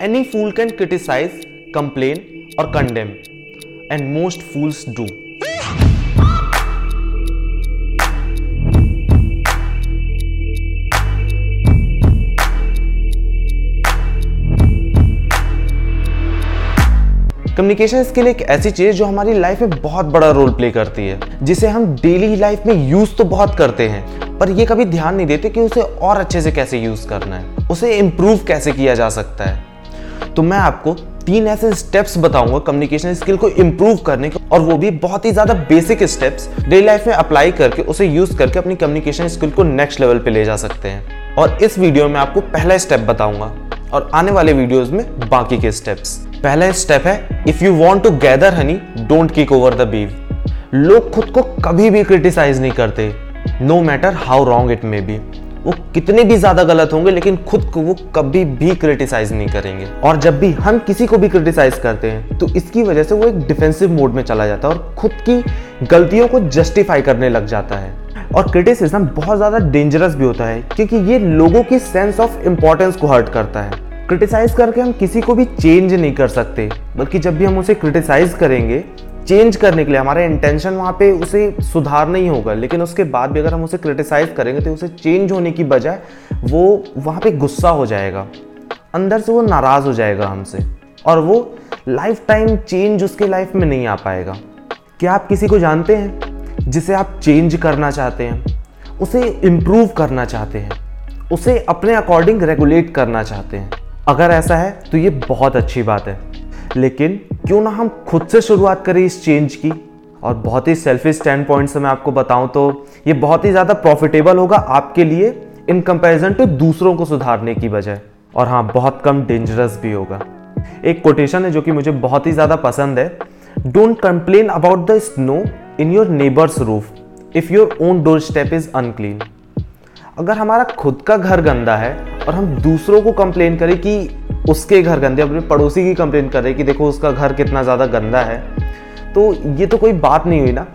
Any fool can criticize, complain, or condemn, and most fools do. Communication skill एक ऐसी चीज़ जो हमारी life में बहुत बड़ा रोल प्ले करती है। जिसे हम डेली लाइफ में यूज़ तो बहुत करते हैं पर ये कभी ध्यान नहीं देते कि उसे और अच्छे से कैसे यूज़ करना है। उसे इम्प्रूव कैसे किया जा सकता है? तो मैं आपको तीन ऐसे स्टेप्स बताऊँगा कम्युनिकेशन स्किल को इम्प्रूव करने के और वो भी बहुत ही ज़्यादा बेसिक स्टेप्स डेली लाइफ में अप्लाई करके, उसे यूज़ करके अपनी कम्युनिकेशन स्किल को नेक्स्ट लेवल पे ले जा सकते हैं। और इस वीडियो में आपको पहला स्टेप बताऊँगा और आने वाले वीडियोस में बाकी के स्टेप्स पहला स्टेप है if you want to gather honey don't kick over the beehive लोग खुद को कभी भी क्रिटिसाइज नहीं करते no matter how wrong it may be वो कितने भी ज़्यादा गलत होंगे, लेकिन खुद को वो कभी भी क्रिटिसाइज नहीं करेंगे। और जब भी हम किसी को भी क्रिटिसाइज करते हैं तो इसकी वजह से वो एक डिफेंसिव मोड में चला जाता है और खुद की गलतियों को जस्टिफाई करने लग जाता है। और क्रिटिसिज्म बहुत ज़्यादा डेंजरस भी होता है, क्योंकि ये लोगों की सेंस ऑफ़ इम्पोर्टेंस को हर्ट करता है। क्रिटिसाइज करके हम किसी को भी चेंज नहीं कर सकते, बल्कि जब भी हम उसे क्रिटिसाइज करेंगे चेंज करने के लिए, हमारा इंटेंशन वहाँ पे उसे सुधार नहीं होगा, लेकिन उसके बाद भी अगर हम उसे क्रिटिसाइज करेंगे तो उसे चेंज होने की बजाय वो वहाँ पे गुस्सा हो जाएगा, अंदर से वो नाराज़ हो जाएगा हमसे, और वो लाइफ टाइम चेंज उसके लाइफ में नहीं आ पाएगा। क्या आप किसी को जानते हैं जिसे आप चेंज करना चाहते हैं, उसे इम्प्रूव करना चाहते हैं, उसे अपने अकॉर्डिंग रेगुलेट करना चाहते हैं? अगर ऐसा है तो ये बहुत अच्छी बात है, लेकिन क्यों ना हम खुद से शुरुआत करें इस चेंज की? और बहुत ही सेल्फिश स्टैंड पॉइंट से मैं आपको बताऊँ तो ये बहुत ही ज़्यादा प्रॉफिटेबल होगा आपके लिए इन कंपैरिजन टू दूसरों को सुधारने की बजाय। और हाँ बहुत कम डेंजरस भी होगा। एक कोटेशन है जो कि मुझे बहुत ही ज़्यादा पसंद है। Don't complain about the snow in your neighbour's roof if your own door step is unclean अगर हमारा खुद का घर गंदा है और हम दूसरों को कंप्लेन करें कि उसके घर गंदे, अपने पड़ोसी की कंप्लेन करें कि देखो उसका घर कितना ज़्यादा गंदा है। तो ये तो कोई बात नहीं हुई ना।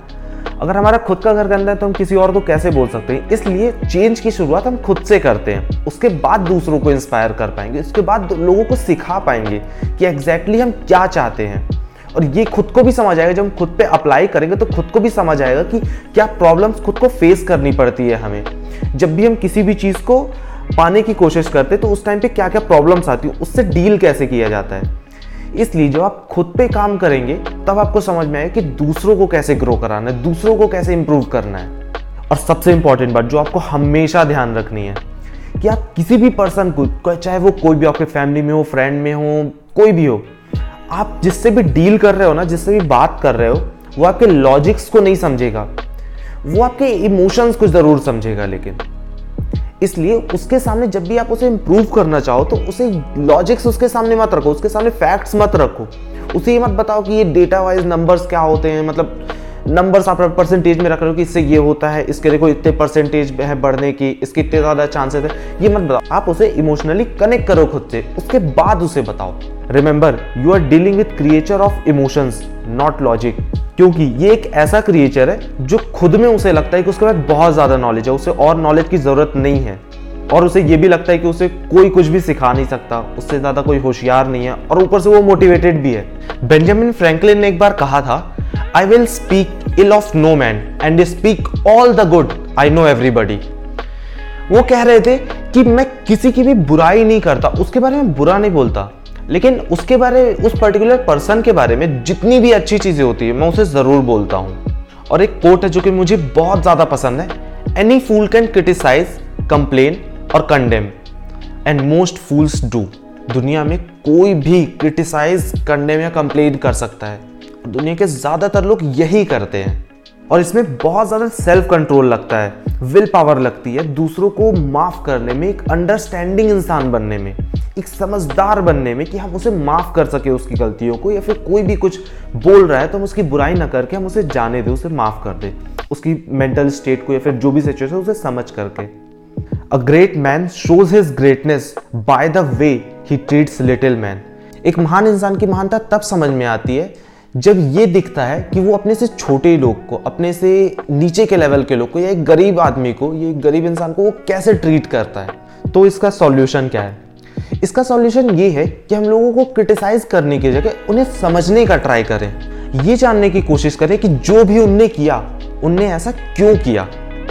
अगर हमारा खुद का घर गंदा है तो हम किसी और को कैसे बोल सकते हैं? इसलिए चेंज की शुरुआत हम खुद से करते हैं। उसके बाद दूसरों को इंस्पायर कर पाएँगे। उसके बाद लोगों को सिखा पाएँगे कि एग्जैक्टली हम क्या चाहते हैं। और ये खुद को भी समझ आएगा। जब हम खुद पे अप्लाई करेंगे तो खुद को भी समझ आएगा कि क्या प्रॉब्लम्स खुद को फेस करनी पड़ती है हमें। जब भी हम किसी भी चीज़ को पाने की कोशिश करते तो उस टाइम पे क्या क्या प्रॉब्लम्स आती है, उससे डील कैसे किया जाता है? इसलिए जब आप खुद पे काम करेंगे, तब आपको समझ में आएगा कि दूसरों को कैसे ग्रो कराना है, दूसरों को कैसे इंप्रूव करना है। और सबसे इंपॉर्टेंट बात जो आपको हमेशा ध्यान रखनी है, कि आप किसी भी पर्सन को चाहे वो कोई भी आपके फैमिली में हो फ्रेंड में हो, कोई भी हो, आप जिससे भी डील कर रहे हो ना, जिससे भी बात कर रहे हो, वो आपके लॉजिक्स को नहीं समझेगा। वो आपके इमोशंस को ज़रूर समझेगा, लेकिन इसलिए उसके सामने जब भी आप उसे इंप्रूव करना चाहो तो उसे लॉजिक्स उसके सामने मत रखो, उसके सामने फैक्ट्स मत रखो। उसे ये मत बताओ कि ये डेटा वाइज नंबर्स क्या होते हैं मतलब नंबर्स आप परसेंटेज में रख रहे हो कि इससे ये होता है, इसके देखो इतने परसेंटेज है बढ़ने की, इसके इतने ज़्यादा चांसेस है। ये मत बताओ। आप उसे इमोशनली कनेक्ट करो खुद से, उसके बाद उसे बताओ। Remember you are dealing with creature of emotions not logic क्योंकि ये एक ऐसा क्रिएचर है जो खुद में उसे लगता है कि उसके पास बहुत ज़्यादा नॉलेज है, उसे और नॉलेज की ज़रूरत नहीं है। और उसे ये भी लगता है कि उसे कोई कुछ भी सिखा नहीं सकता, उससे ज़्यादा कोई होशियार नहीं है और ऊपर से वो मोटिवेटेड भी है। बेंजामिन फ्रैंकलिन ने एक बार कहा था I will speak ill of no man and speak all the good I know everybody वो कह रहे थे कि मैं किसी की भी बुराई नहीं करता, उसके बारे में बुरा नहीं बोलता। लेकिन उसके बारे, उस पर्टिकुलर पर्सन के बारे में जितनी भी अच्छी चीज़ें होती है, मैं उसे ज़रूर बोलता हूँ। और एक कोट है जो कि मुझे बहुत ज़्यादा पसंद है। Any fool can criticise complain और condemn and most fools do दुनिया में कोई भी क्रिटिसाइज कंडेम या कंप्लेन कर सकता है। दुनिया के ज़्यादातर लोग यही करते हैं। और इसमें बहुत ज़्यादा सेल्फ कंट्रोल लगता है विल पावर लगती है, दूसरों को माफ़ करने में, एक अंडरस्टैंडिंग इंसान बनने में, एक समझदार बनने में कि हम उसे माफ़ कर सके उसकी गलतियों को या फिर कोई भी कुछ बोल रहा है तो हम उसकी बुराई ना करके हम उसे जाने दें, उसे माफ़ कर दें, उसकी मेंटल स्टेट को या फिर जो भी सिचुएशन उसे समझ करके। A great man shows his greatness by the way he treats little man एक महान इंसान की महानता तब समझ में आती है जब ये दिखता है कि वो अपने से छोटे लोग को, अपने से नीचे के लेवल के लोग को, या एक गरीब आदमी को, ये गरीब इंसान को वो कैसे ट्रीट करता है तो इसका सॉल्यूशन क्या है? इसका सॉल्यूशन ये है कि हम लोगों को क्रिटिसाइज करने की जगह उन्हें समझने का ट्राई करें। ये जानने की कोशिश करें कि जो भी उनने किया, उनने ऐसा क्यों किया?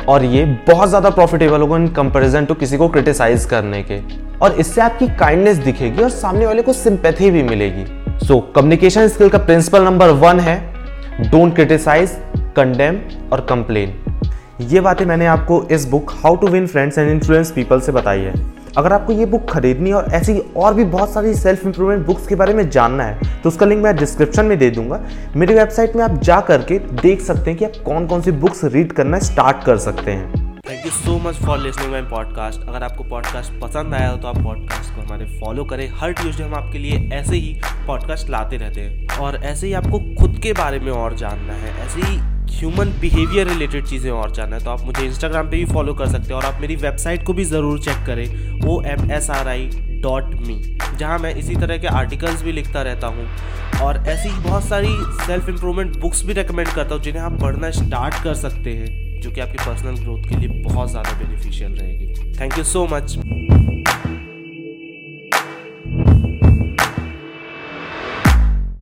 और ये बहुत ज़्यादा प्रॉफिटेबल होगा इन कंपेरिजन टू किसी को क्रिटिसाइज करने के। और इससे आपकी काइंडनेस दिखेगी और सामने वाले को सिंपैथी भी मिलेगी। सो कम्युनिकेशन स्किल का प्रिंसिपल नंबर वन है डोंट क्रिटिसाइज कंडेम और कंप्लेन ये बातें मैंने आपको इस book how to win friends and influence people से बताई है। अगर आपको ये बुक खरीदनी और ऐसी और भी बहुत सारी सेल्फ इंप्रूवमेंट बुक्स के बारे में जानना है तो उसका लिंक मैं डिस्क्रिप्शन में दे दूँगा। मेरी वेबसाइट में आप जा करके देख सकते हैं कि आप कौन कौन सी बुक्स रीड करना स्टार्ट कर सकते हैं। Thank you so much for listening my podcast अगर आपको पॉडकास्ट पसंद आया हो तो आप पॉडकास्ट को हमारे फॉलो करें। हर ट्यूजडे हम आपके लिए ऐसे ही पॉडकास्ट लाते रहते हैं। और ऐसे ही आपको खुद के बारे में और जानना है। ऐसे ही ह्यूमन बिहेवियर रिलेटेड चीज़ें और जानना है। तो आप मुझे इंस्टाग्राम पे भी फॉलो कर सकते हैं और आप मेरी वेबसाइट को भी ज़रूर चेक करें। O M S R I dot me जहाँ मैं इसी तरह के आर्टिकल्स भी लिखता रहता हूँ। और ऐसी बहुत सारी सेल्फ इम्प्रूवमेंट बुक्स भी रिकमेंड करता हूँ, जिन्हें आप पढ़ना स्टार्ट कर सकते हैं। जो कि आपकी पर्सनल ग्रोथ के लिए बहुत ज़्यादा बेनिफिशियल रहेगी। Thank you so much